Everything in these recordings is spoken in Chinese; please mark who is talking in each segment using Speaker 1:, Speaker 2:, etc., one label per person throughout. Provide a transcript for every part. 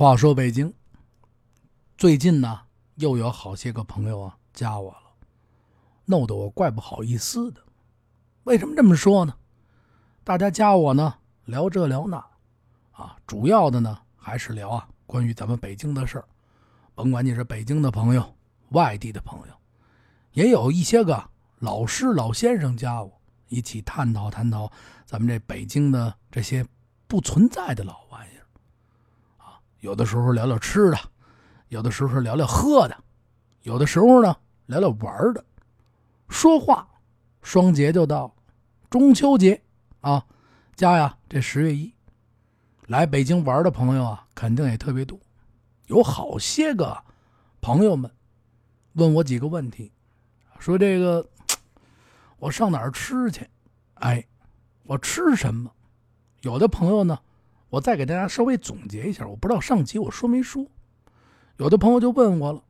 Speaker 1: 话说北京，最近呢又有好些个朋友啊加我了，弄得我怪不好意思的。为什么这么说呢？大家加我呢聊这聊那，啊，主要的呢还是聊啊关于咱们北京的事儿。甭管你是北京的朋友、外地的朋友，也有一些个老师、老先生加我一起探讨探讨咱们这北京的这些不存在的老玩意儿。有的时候聊聊吃的，有的时候聊聊喝的，有的时候呢聊聊玩的。说话，双节就到，中秋节啊，家呀，这十月一，来北京玩的朋友啊，肯定也特别多。有好些个朋友们问我几个问题，说这个我上哪儿吃去？哎，我吃什么？有的朋友呢。我再给大家稍微总结一下，我不知道上集我说没说，有的朋友就问我了，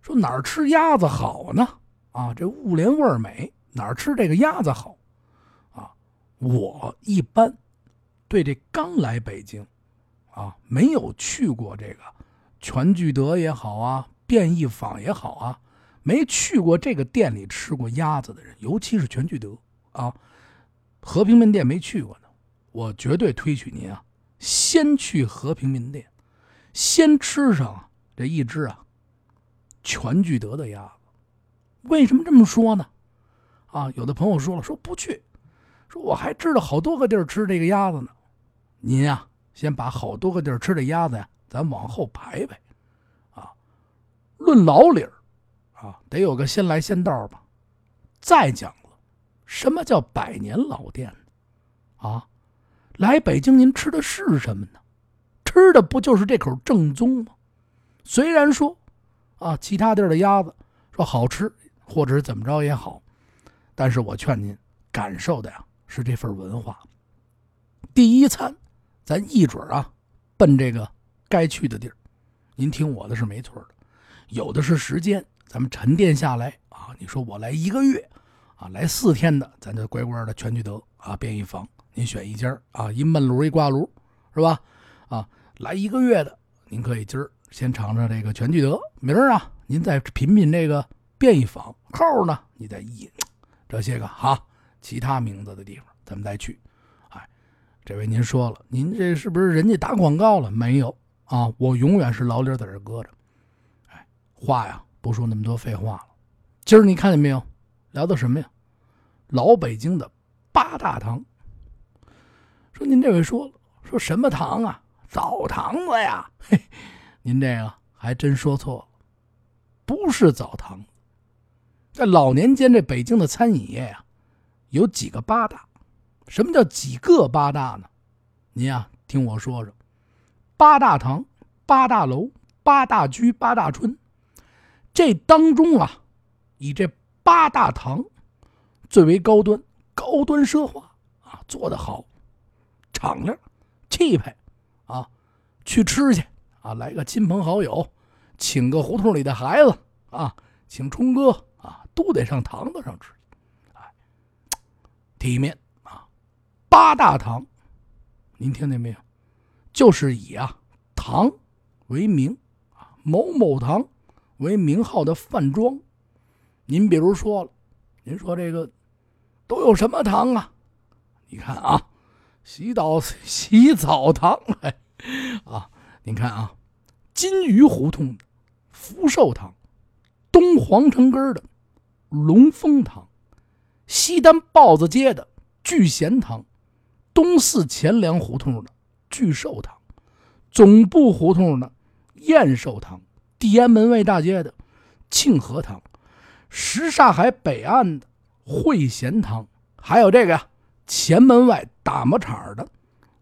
Speaker 1: 说哪儿吃鸭子好呢？啊，这物廉味美，哪儿吃这个鸭子好？啊，我一般对这刚来北京，啊，没有去过这个全聚德也好啊，便宜坊也好啊，没去过这个店里吃过鸭子的人，尤其是全聚德啊，和平门店没去过的，我绝对推举您啊。先去和平面店，先吃上这一只啊，全聚德的鸭子。为什么这么说呢？啊，有的朋友说了，说不去，说我还知道好多个地儿吃这个鸭子呢。您呀，先把好多个地儿吃这鸭子呀，咱往后排排。啊，论老理儿，啊，得有个先来先到吧。再讲了，什么叫百年老店呢？啊？来北京，您吃的是什么呢？吃的不就是这口正宗吗？虽然说，啊，其他地儿的鸭子说好吃，或者是怎么着也好，但是我劝您感受的呀是这份文化。第一餐，咱一准啊，奔这个该去的地儿。您听我的是没错的，有的是时间，咱们沉淀下来啊。你说我来一个月，啊，来四天的，咱就乖乖的全聚德啊，便宜坊。您选一家啊，一焖炉一挂炉，是吧？啊，来一个月的，您可以今儿先尝尝这个全聚德，明儿啊，您再品品这个便宜坊，后呢，你再一这些个哈其他名字的地方，咱们再去。哎，这位您说了，您这是不是人家打广告了？没有啊，我永远是老理在这搁着。哎，话呀，不说那么多废话了。今儿你看见没有？聊的什么呀？老北京的八大堂。说您这位说，说什么堂啊？澡堂子呀？嘿，您这个还真说错了，不是澡堂。在老年间，这北京的餐饮业呀，有几个八大。什么叫几个八大呢？您呀，听我说说：八大堂、八大楼、八大居、八大春。这当中啊，以这八大堂最为高端、高端奢华啊，做得好。敞亮，气派，啊，去吃去啊！来个亲朋好友，请个胡同里的孩子啊，请冲哥啊，都得上堂子上吃，哎，体面啊！八大堂，您听见没有？就是以啊堂为名啊，某某堂为名号的饭庄。您比如说了，您说这个都有什么堂啊？你看啊。洗澡 洗澡堂，哎，啊，您看啊，金鱼胡同的福寿堂，东皇城根的龙凤堂，西单豹子街的聚贤堂，东四钱粮胡同的聚寿堂，总部胡同的燕寿堂，地安门外大街的庆和堂，什刹海北岸的汇贤堂，还有这个呀。前门外打磨厂的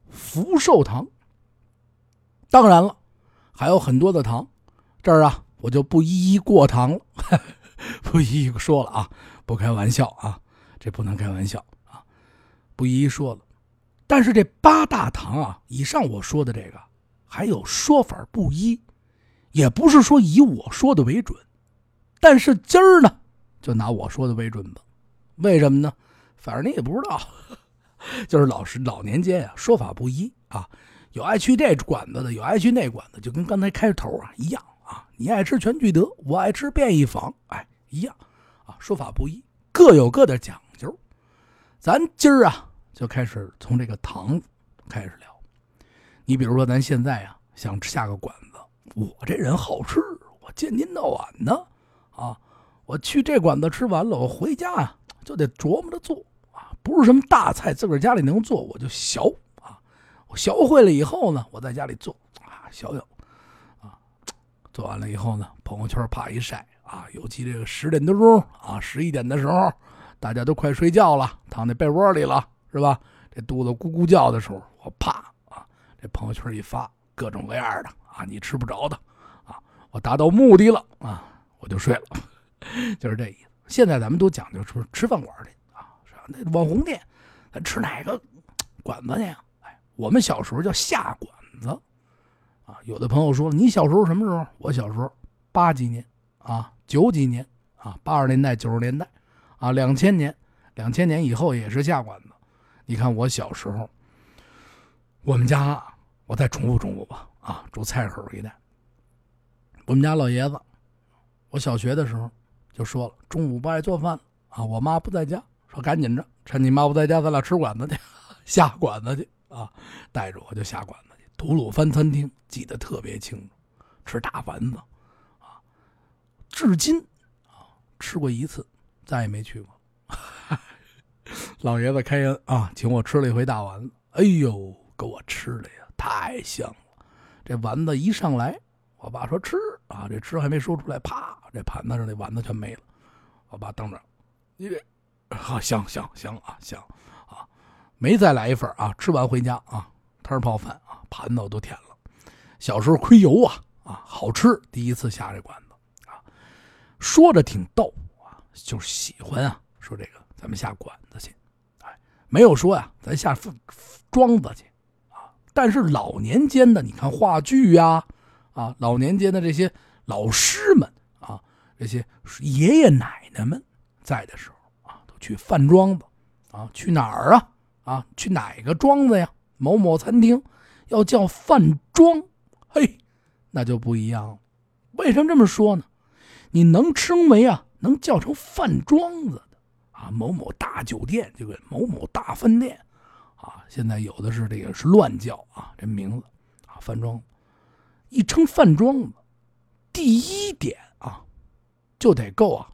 Speaker 1: 福寿堂，当然了，还有很多的堂，这儿啊我就不一一过堂了，不一一说了啊，不开玩笑啊，这不能开玩笑啊，不一一说了。但是这八大堂啊，以上我说的这个还有说法不一，也不是说以我说的为准，但是今儿呢，就拿我说的为准吧。为什么呢？反正你也不知道，就是老是老年间啊，说法不一啊。有爱去这馆子的，有爱去那馆子，就跟刚才开头啊一样啊。你爱吃全聚德，我爱吃便宜坊，哎，一样啊，说法不一，各有各的讲究。咱今儿啊，就开始从这个糖开始聊。你比如说，咱现在啊，想下个馆子，我这人好吃，我见您到晚呢，啊，我去这馆子吃完了，我回家啊就得琢磨着做，不是什么大菜，自个儿家里能做，我就学啊，我学会了以后呢，我在家里做啊，学学啊，做完了以后呢，朋友圈啪一晒啊，尤其这个十点多钟啊，十一点的时候，大家都快睡觉了，躺在被窝里了，是吧？这肚子咕咕叫的时候，我啪啊。这朋友圈一发，各种各样的啊，你吃不着的啊，我达到目的了啊，我就睡了，就是这意思。现在咱们都讲究说吃饭馆去，那网红店，咱吃哪个馆子去？哎，我们小时候叫下馆子啊。有的朋友说，你小时候什么时候？我小时候八几年啊，九几年啊，八十年代、九十年代啊，两千年，两千年以后也是下馆子。你看我小时候。我们家，我再重复重复吧，啊，住菜口一带。我们家老爷子，我小学的时候就说了，中午不爱做饭啊，我妈不在家，说赶紧着，趁你妈不在家，咱俩吃馆子去，下馆子去啊，带着我就下馆子去。吐鲁番餐厅记得特别清楚，吃大丸子，啊，至今啊吃过一次，再也没去过。老爷子开恩啊，请我吃了一回大丸子，哎呦！给我吃的呀，太香了！这丸子一上来，我爸说吃啊，这吃还没说出来，啪，这盘子上那丸子全没了。我爸瞪着，你这好行行行啊行啊，没再来一份啊！吃完回家啊，汤泡饭啊，盘子我都舔了。小时候亏油啊啊，好吃！第一次下这馆子啊，说着挺逗啊，就是喜欢啊，说这个咱们下馆子去，哎，没有说呀，咱下庄子去啊。但是老年间的，你看话剧呀，啊，老年间的这些老师们啊，这些爷爷奶奶们在的时候，去饭庄子啊，去哪儿啊？啊，去哪个庄子呀？某某餐厅要叫饭庄，嘿，那就不一样了。为什么这么说呢？你能称为啊，能叫成饭庄子的啊，某某大酒店，这个某某大饭店。啊，现在有的是这个是乱叫啊，这名字啊，饭庄，一称饭庄子，第一点啊，就得够啊，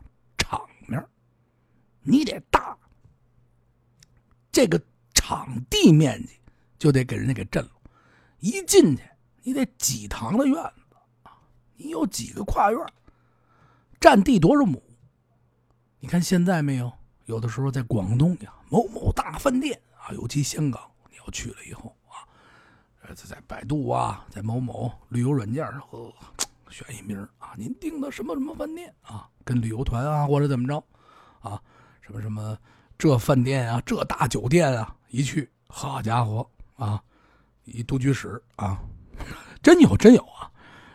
Speaker 1: 你得大，这个场地面积就得给人家给震了。一进去，你得几堂的院子，你有几个跨院，占地多少亩？你看现在没有，有的时候在广东呀，某某大饭店。啊，尤其香港，你要去了以后啊，呃，在百度啊，在某某旅游软件上，呵，选一名啊，您订的什么什么饭店啊，跟旅游团啊，或者怎么着啊，什么什么这饭店啊，这大酒店啊，一去，好家伙啊，一都居室啊，真有真有啊，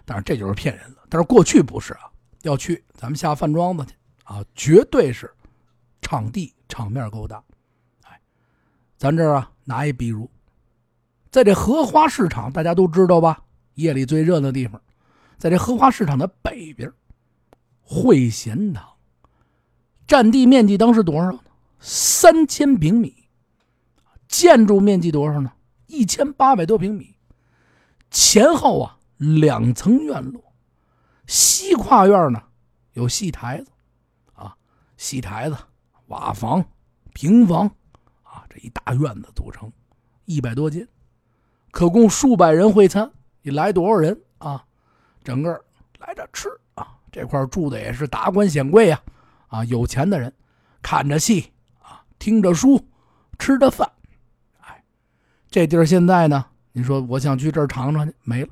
Speaker 1: 但是这就是骗人的。但是过去不是啊，要去咱们下饭庄子去啊，绝对是场地场面够大。哎咱这儿啊，拿一比如，在这荷花市场，大家都知道吧？夜里最热闹的地方，在这荷花市场的北边，汇贤堂，占地面积当时多少呢？三千平米，建筑面积多少呢？一千八百多平米，前后啊两层院落，西跨院呢有戏台子，啊，戏台子、瓦房、平房啊。这一大院子组成，一百多间，可供数百人会餐。你来多少人啊？整个来这吃啊！这块住的也是达官显贵呀，啊有钱的人，看着戏啊，听着书，吃着饭。哎，这地儿现在呢？你说我想去这儿尝尝去，没了。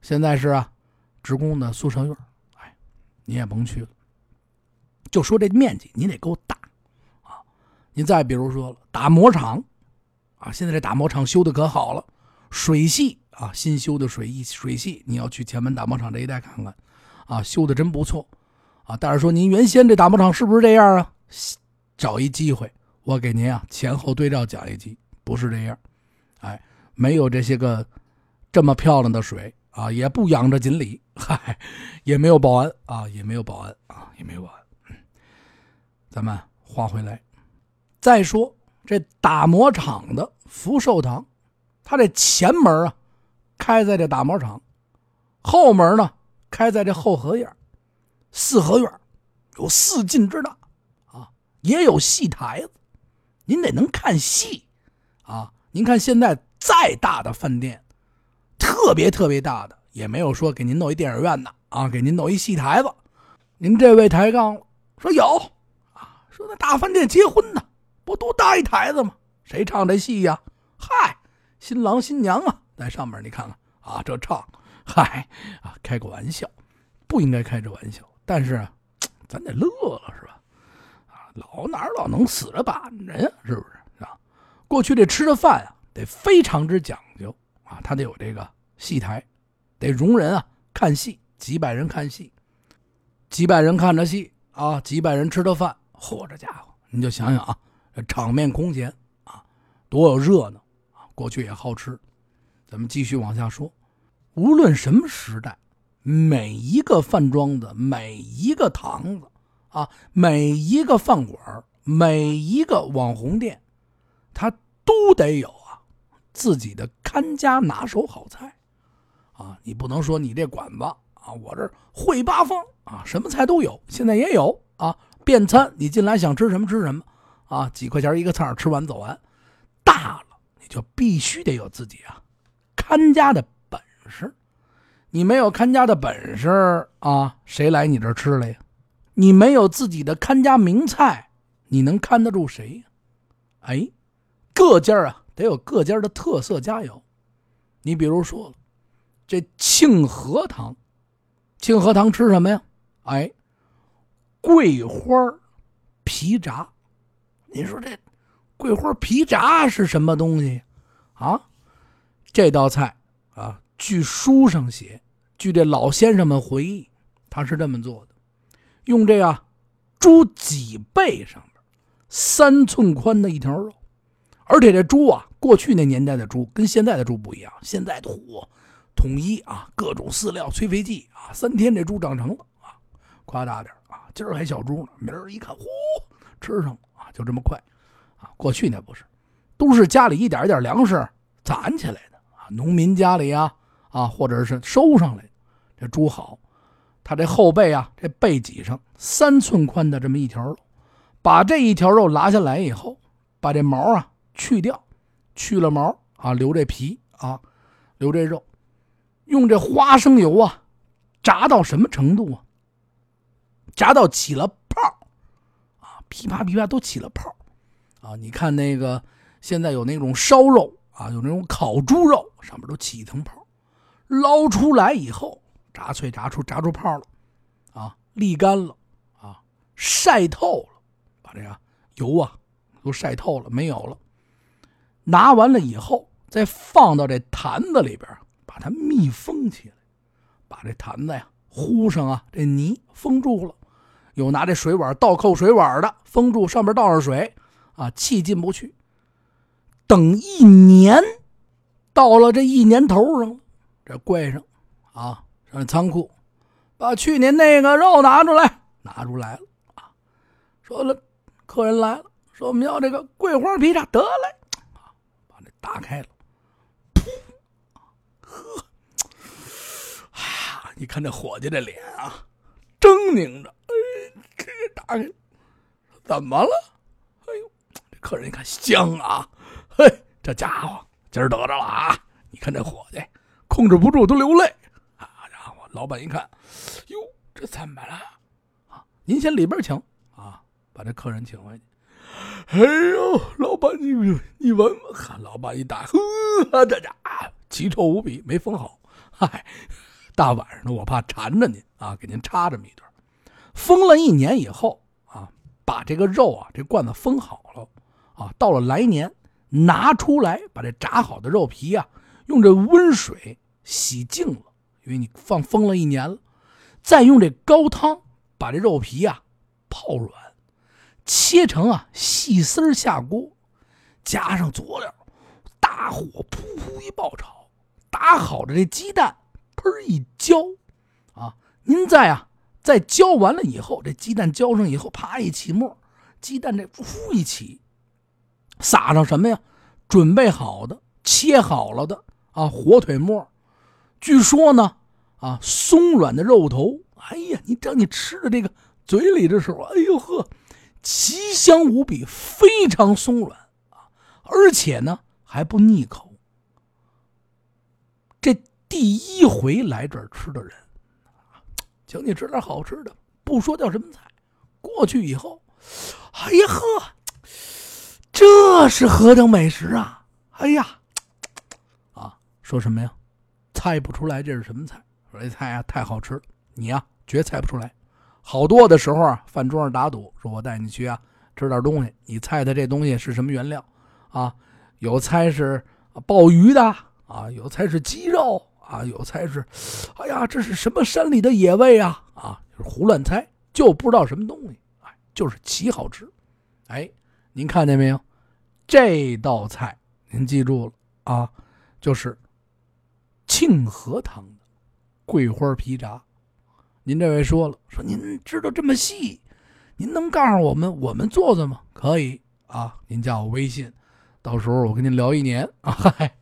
Speaker 1: 现在是啊，职工的宿舍院。哎，你也甭去了。就说这面积，你得够大啊。你再比如说了，打磨厂，啊，现在这打磨厂修的可好了，水系啊，新修的水系水系，你要去前门打磨厂这一带看看，啊，修的真不错，啊，但是说您原先这打磨厂是不是这样啊？找一机会，我给您啊前后对照讲一集，不是这样，哎，没有这些个这么漂亮的水啊，也不养着锦鲤，嗨，也没有保安啊，也没有保安啊，也没有保安。咱们话回来，再说这打磨厂的福寿堂，它这前门啊，开在这打磨厂，后门呢开在这后合院，四合院有四进之大啊，也有戏台子，您得能看戏啊。您看现在再大的饭店，特别特别大的，也没有说给您弄一电影院的啊，给您弄一戏台子。您这位抬杠了，说有。啊说那大饭店结婚呢，不都搭一台子吗？谁唱这戏呀？嗨，新郎新娘啊，在上面你看看啊，这唱，嗨啊，开个玩笑，不应该开这玩笑，但是啊 咱得乐了是吧？啊，老哪老能死着板着呀？是不是啊？过去这吃的饭啊，得非常之讲究啊，他得有这个戏台，得容人啊看戏，几百人看戏，几百人看着戏啊，几百人吃的饭。嚯，这家伙，你就想想啊，这场面空前啊，多有热闹啊！过去也好吃。咱们继续往下说，无论什么时代，每一个饭庄子、每一个堂子啊、每一个饭馆、每一个网红店，他都得有啊自己的看家拿手好菜啊！你不能说你这馆子啊，我这会八方啊，什么菜都有，现在也有啊。便餐，你进来想吃什么吃什么，啊，几块钱一个菜，吃完走完。大了，你就必须得有自己啊看家的本事。你没有看家的本事啊，谁来你这吃了呀？你没有自己的看家名菜，你能看得住谁？哎，各家啊得有各家的特色佳肴。你比如说，这庆和堂，庆和堂吃什么呀？哎。桂花皮炸，你说这桂花皮炸是什么东西啊？这道菜啊，据书上写，据这老先生们回忆，他是这么做的：用这个猪脊背上边三寸宽的一条肉，而且这猪啊，过去那年代的猪跟现在的猪不一样，现在土统一啊，各种饲料、催肥剂啊，三天这猪长成了啊，夸大点啊。今儿还小猪呢，明儿一看，呼，吃上了啊，就这么快，啊，过去那不是，都是家里一点一点粮食攒起来的啊，农民家里啊，啊，或者是收上来，这猪好，它这后背啊，这背脊上三寸宽的这么一条肉，把这一条肉拿下来以后，把这毛啊去掉，去了毛啊，留这皮啊，留这肉，用这花生油啊，炸到什么程度啊？炸到起了泡啊，噼啪噼啪都起了泡啊！你看那个现在有那种烧肉啊，有那种烤猪肉，上面都起一层泡。捞出来以后，炸脆炸出炸出泡了啊，沥干了啊，晒透了，把这个油啊都晒透了，没有了。拿完了以后，再放到这坛子里边，把它密封起来，把这坛子呀糊上啊这泥封住了。有拿这水碗倒扣水碗的，封住上面倒上水，啊，气进不去。等一年，到了这一年头上，这柜上，啊，上仓库，把去年那个肉拿出来，拿出来了，啊，说了，客人来了，说我们要这个桂花皮炸，得嘞，啊，把这打开了，噗，呵，啊，你看这伙计这脸啊，狰狞着。哎，这打开，怎么了？哎呦，这客人一看香啊！嘿，这家伙今儿得着了啊！你看这伙计控制不住都流泪啊！家伙，老板一看，哟，这怎么了？啊，您先里边请啊，把这客人请回去。哎呦，老板你你闻闻，看老板一打，呵，这家伙奇臭无比，没封好。嗨，大晚上的我怕馋着您啊，给您插这么一段。封了一年以后啊，把这个肉啊，这罐子封好了啊，到了来年拿出来，把这炸好的肉皮啊，用这温水洗净了，因为你放封了一年了，再用这高汤把这肉皮啊泡软，切成啊细丝下锅，加上佐料，大火噗噗一爆炒，打好的这鸡蛋，喷一浇，啊，您再啊，再浇完了以后，这鸡蛋浇上以后，啪一起沫，鸡蛋这呼一起，撒上什么呀？准备好的、切好了的啊火腿末，据说呢，啊松软的肉头，哎呀，你当你吃的这个嘴里的时候，哎呦呵，奇香无比，非常松软啊，而且呢还不腻口。这第一回来这儿吃的人，请你吃点好吃的，不说叫什么菜。过去以后，哎呀呵，这是何等美食啊！哎呀，啊，说什么呀？猜不出来这是什么菜。说这菜啊太好吃了，你呀绝猜不出来。好多的时候啊，饭桌上打赌，说我带你去啊吃点东西，你猜猜这东西是什么原料？啊，有猜是鲍鱼的。啊，有猜是鸡肉啊，有猜是，哎呀，这是什么山里的野味啊？啊，胡乱猜，就不知道什么东西，哎，就是奇好吃。哎，您看见没有？这道菜您记住了啊，就是庆和堂的桂花皮炸。您这位说了，说您知道这么细，您能告诉我们，我们做做吗？可以啊，您加我微信，到时候我跟您聊一年 啊。嗨。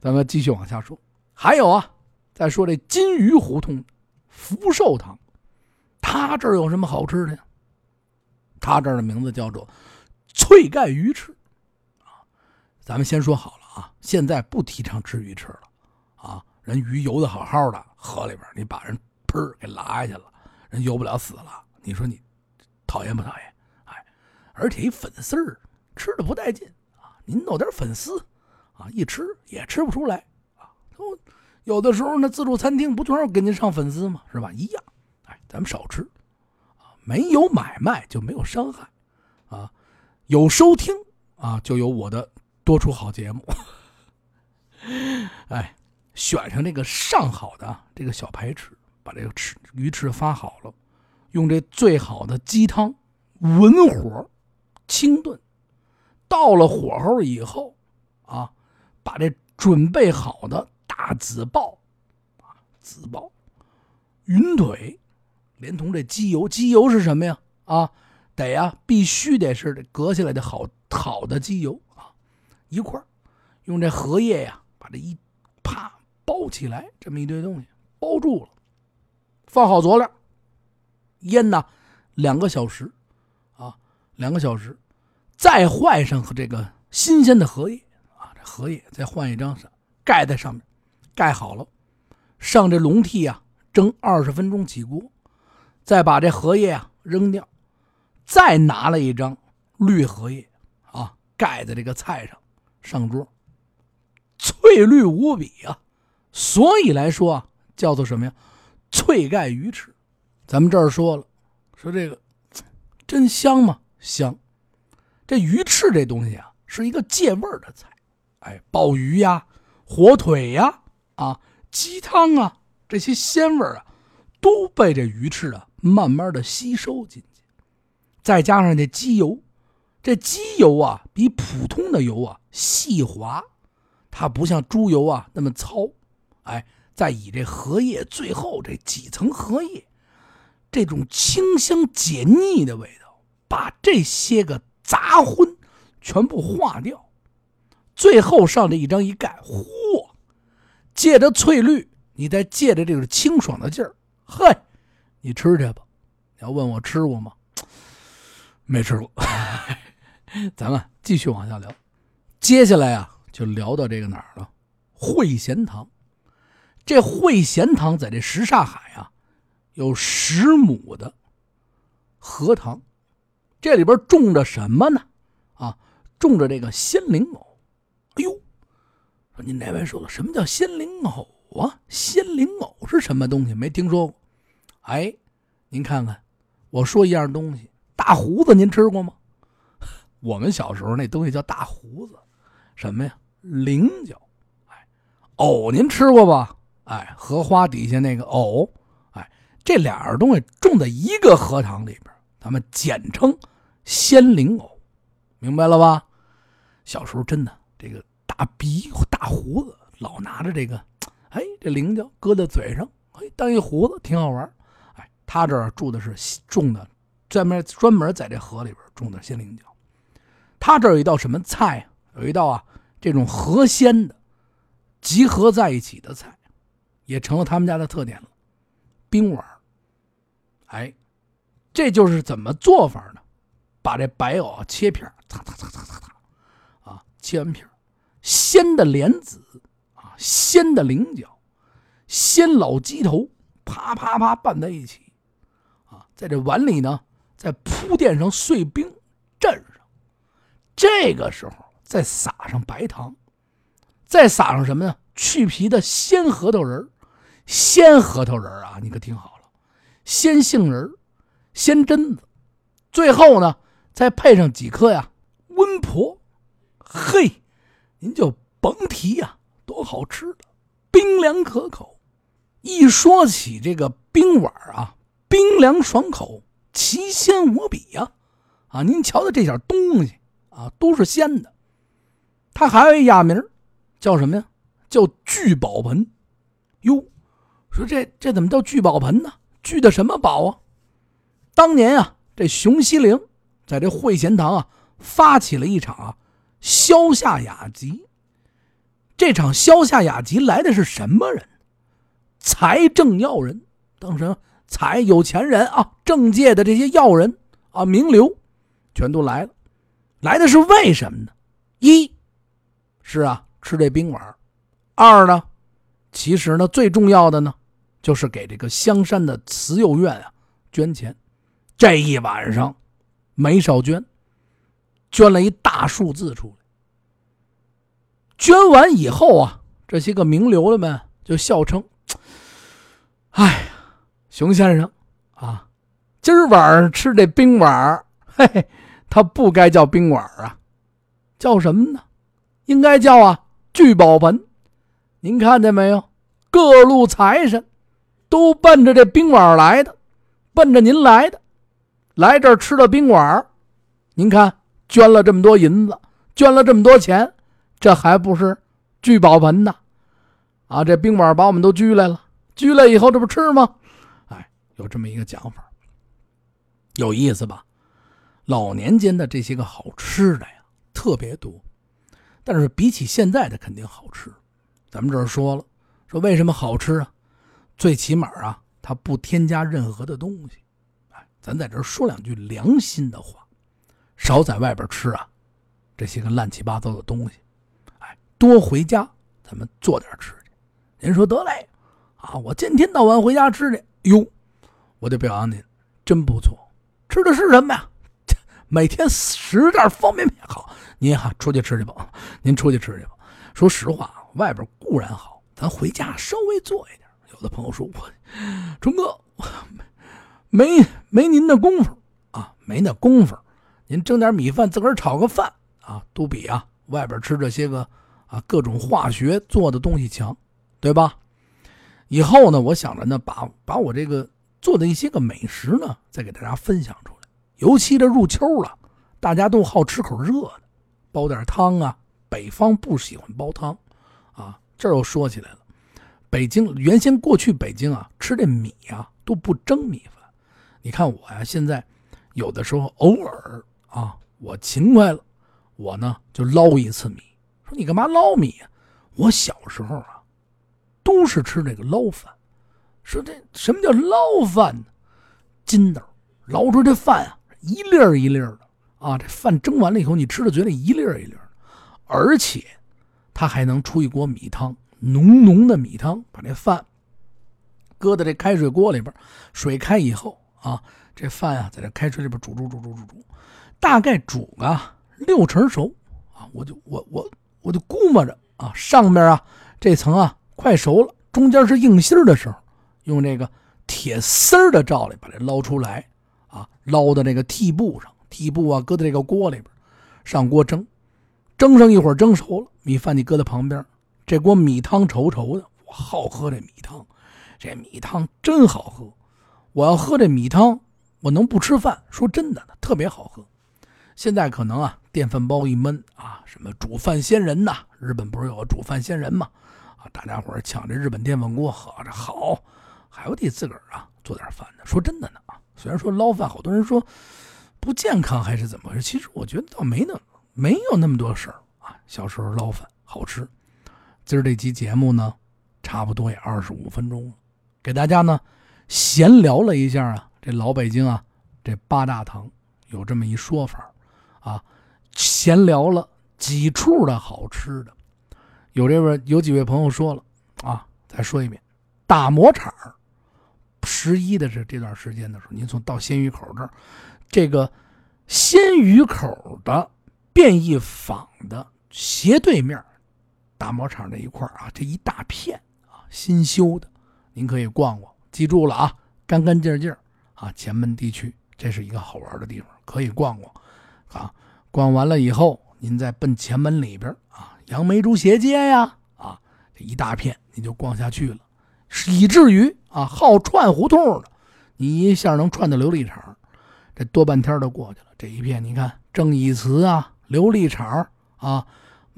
Speaker 1: 咱们继续往下说，还有啊，再说这金鱼胡同福寿堂，他这儿有什么好吃的呀？他这儿的名字叫做脆盖鱼翅啊。咱们先说好了啊，现在不提倡吃鱼翅了啊。人鱼游的好好的，河里边你把人砰给拉下去了，人游不了死了。你说你讨厌不讨厌？哎，而且一粉丝儿吃的不带劲啊。您弄点粉丝。啊，一吃也吃不出来啊！都有的时候呢，自助餐厅不全是给您上粉丝吗？是吧？一样，哎，咱们少吃啊！没有买卖就没有伤害啊！有收听啊，就有我的多出好节目。哎，选上这个上好的这个小排翅，把这个翅鱼翅发好了，用这最好的鸡汤文火清炖，到了火候以后啊。把这准备好的大紫鲍，啊，紫鲍、云腿，连同这鸡油，鸡油是什么呀？啊，得呀，必须得是这隔下来的好好的鸡油啊，一块用这荷叶呀，把这一包起来，这么一堆东西包住了，放好佐料，腌呢两个小时，啊，两个小时，再换上这个新鲜的荷叶啊，这。荷叶再换一张上，盖在上面，盖好了，上这笼屉啊，蒸二十分钟起锅，再把这荷叶啊扔掉，再拿了一张绿荷叶啊盖在这个菜上，上桌，翠绿无比啊，所以来说啊，叫做什么呀？脆盖鱼翅。咱们这儿说了，说这个真香吗？香。这鱼翅这东西啊，是一个借味儿的菜。哎，鲍鱼呀，火腿呀，啊，鸡汤啊，这些鲜味啊，都被这鱼翅啊慢慢的吸收进去。再加上这鸡油，这鸡油啊比普通的油啊细滑，它不像猪油啊那么糙。哎，再以这荷叶最后这几层荷叶，这种清香解腻的味道，把这些个杂荤全部化掉。最后上这一张一盖，嚯！借着翠绿，你再借着这个清爽的劲儿，嘿，你吃去吧。你要问我吃过吗？没吃过。咱们继续往下聊。接下来啊，就聊到这个哪儿了？汇贤堂。这惠贤堂在这什刹海啊，有十亩的荷塘，这里边种着什么呢？啊，种着这个仙灵藕。哎呦，说您哪位说的，什么叫仙灵藕啊？仙灵藕是什么东西？没听说过。哎，您看看，我说一样东西，大胡子，您吃过吗？我们小时候那东西叫大胡子，什么呀？菱角。哎，藕您吃过吧？哎，荷花底下那个藕。哎，这俩样东西种在一个荷塘里边，咱们简称仙灵藕，明白了吧？小时候真的。这个大鼻大胡子老拿着这个，哎，这菱角搁在嘴上，哎，当一胡子，挺好玩。哎，他这儿住的是种的，专门专门在这河里边种的仙菱角。他这儿有一道什么菜？有一道啊，这种河鲜的集合在一起的菜，也成了他们家的特点了。冰碗哎，这就是怎么做法呢？把这白藕切片，擦擦擦擦擦擦，啊，切完片，鲜的莲子啊，鲜的菱角，鲜老鸡头，啪啪啪拌在一起，啊，在这碗里呢，再铺垫上碎冰，蘸上。这个时候再撒上白糖，再撒上什么呢？去皮的鲜核桃仁鲜核桃仁啊，你可听好了，鲜杏仁鲜榛子，最后呢，再配上几颗呀温婆，嘿，您就甭提呀，多好吃的，冰凉可口。一说起这个冰碗啊，冰凉爽口，奇鲜无比呀！啊，您瞧瞧这点东西。啊，都是鲜的。它还有一雅名，叫什么呀？叫聚宝盆。哟，说这这怎么叫聚宝盆呢？聚的什么宝啊？当年啊，这熊希龄在这会贤堂啊，发起了一场啊萧夏雅集。这场萧夏雅集来的是什么人？财政要人，当时财有钱人啊，政界的这些要人啊，名流，全都来了。来的是为什么呢？一是啊，吃这冰碗二呢，其实呢，最重要的呢，就是给这个香山的慈幼院啊捐钱。这一晚上没少捐，捐了一大数字出来。捐完以后啊，这些个名流的们就笑称：“哎呀，熊先生啊，今儿晚上吃这冰碗嘿嘿。”它不该叫冰碗啊，叫什么呢？应该叫啊聚宝盆。您看见没有？各路财神都奔着这宾馆来的，奔着您来的，来这儿吃了冰碗。您看，捐了这么多银子，捐了这么多钱，这还不是聚宝盆呢？啊，这宾馆把我们都聚来了，聚来以后这不吃吗？哎，有这么一个讲法，有意思吧？老年间的这些个好吃的呀，特别多，但是比起现在的肯定好吃。咱们这儿说了，说为什么好吃啊？最起码啊，它不添加任何的东西。哎，咱在这说两句良心的话，少在外边吃啊，这些个乱七八糟的东西。哎，多回家咱们做点吃去。您说得嘞，啊，我今天到晚回家吃去。哟，我得表扬您，真不错。吃的是什么呀？每天十袋方便面好，您哈出去吃去吧。您出去吃去吧。说实话，外边固然好，咱回家稍微做一点。有的朋友说我，春哥，我没没您的功夫啊，没那功夫。您蒸点米饭，自个儿炒个饭啊，都比啊外边吃这些个啊各种化学做的东西强，对吧？以后呢，我想着呢，把把我这个做的一些个美食呢，再给大家分享出来。尤其这入秋了，大家都好吃口热的，煲点汤啊。北方不喜欢煲汤，啊，这又说起来了。北京原先过去北京啊，吃这米呀都不蒸米饭。你看我呀，现在有的时候偶尔啊，我勤快了，我呢就捞一次米。说你干嘛捞米啊？我小时候啊，都是吃这个捞饭。说这什么叫捞饭呢？筋斗捞出这饭啊。一粒儿一粒儿的啊，这饭蒸完了以后，你吃的嘴里一粒儿一粒儿的，而且它还能出一锅米汤，浓浓的米汤，把这饭搁在这开水锅里边，水开以后啊，这饭啊在这开水里边煮煮煮煮煮煮，大概煮个六成熟啊，我就我我我就估摸着啊，上面啊这层啊快熟了，中间是硬芯的时候，用这个铁丝儿的罩里把这捞出来。啊，捞到那个屉布上，屉布啊，搁在这个锅里边，上锅蒸，蒸上一会儿，蒸熟了，米饭你搁在旁边，这锅米汤稠稠的，我好喝这米汤，这米汤真好喝，我要喝这米汤，我能不吃饭？说真的，特别好喝。现在可能啊，电饭煲一焖啊，什么煮饭仙人呐，日本不是有个煮饭仙人吗？啊，大家伙抢这日本电饭锅，喝着好，还不得自个儿啊做点饭呢。说真的呢啊，虽然说捞饭，好多人说不健康还是怎么回事，其实我觉得倒没那没有那么多事儿啊。小时候捞饭好吃。今儿这期节目呢，差不多也二十五分钟了，给大家呢闲聊了一下啊，这老北京啊，这八大堂有这么一说法啊，闲聊了几处的好吃的，有这位有几位朋友说了啊，再说一遍，打磨场十一的这这段时间的时候，您从到鲜鱼口这儿，这个鲜鱼口的便宜坊的斜对面。大毛厂这一块啊，这一大片啊，新修的，您可以逛逛。记住了啊，干干净净啊，前门地区，这是一个好玩的地方，可以逛逛啊。逛完了以后，您再奔前门里边啊，杨梅竹斜街呀啊，这一大片你就逛下去了，以至于啊，好串胡同的，你一下能串到琉璃厂，这多半天都过去了。这一片你看，正义祠啊，琉璃厂啊。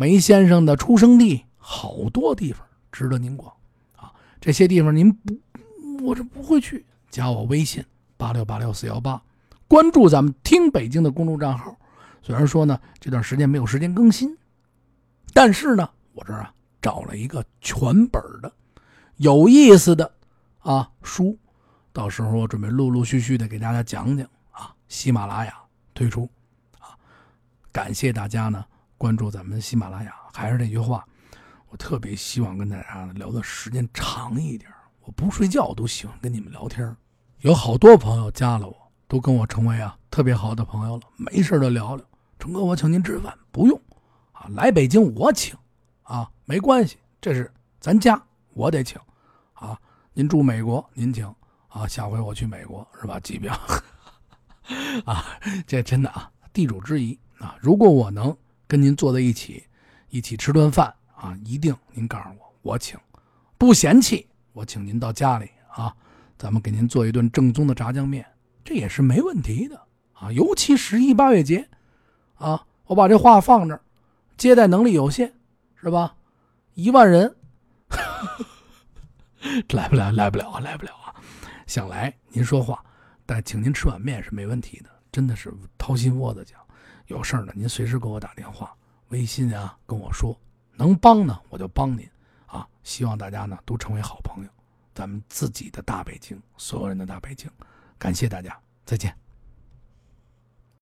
Speaker 1: 梅先生的出生地，好多地方值得您逛啊！这些地方您不，我这不会去。加我微信八六八六四幺八，关注咱们听北京的公众账号。虽然说呢，这段时间没有时间更新，但是呢，我这儿啊找了一个全本的有意思的啊书，到时候我准备陆陆续续的给大家讲讲啊。喜马拉雅推出啊，感谢大家呢。关注咱们喜马拉雅，还是那句话，我特别希望跟大家聊的时间长一点。我不睡觉都喜欢跟你们聊天，有好多朋友加了我，都跟我成为啊特别好的朋友了。没事就聊聊，成哥我请您吃饭，不用啊，来北京我请啊，没关系，这是咱家，我得请啊。您住美国您请啊，下回我去美国是吧？机票 啊，这真的啊，地主之谊啊，如果我能。跟您坐在一起，一起吃顿饭啊！一定您告诉我，我请，不嫌弃，我请您到家里啊，咱们给您做一顿正宗的炸酱面，这也是没问题的啊！尤其十一八月节，啊，我把这话放这儿，接待能力有限，是吧？一万人，来不了，来不了啊，来不了啊！想来您说话，但请您吃碗面是没问题的，真的是掏心窝子讲。有事儿呢，您随时给我打电话、微信啊，跟我说，能帮呢我就帮您啊。希望大家呢都成为好朋友，咱们自己的大北京，所有人的大北京，感谢大家，再见。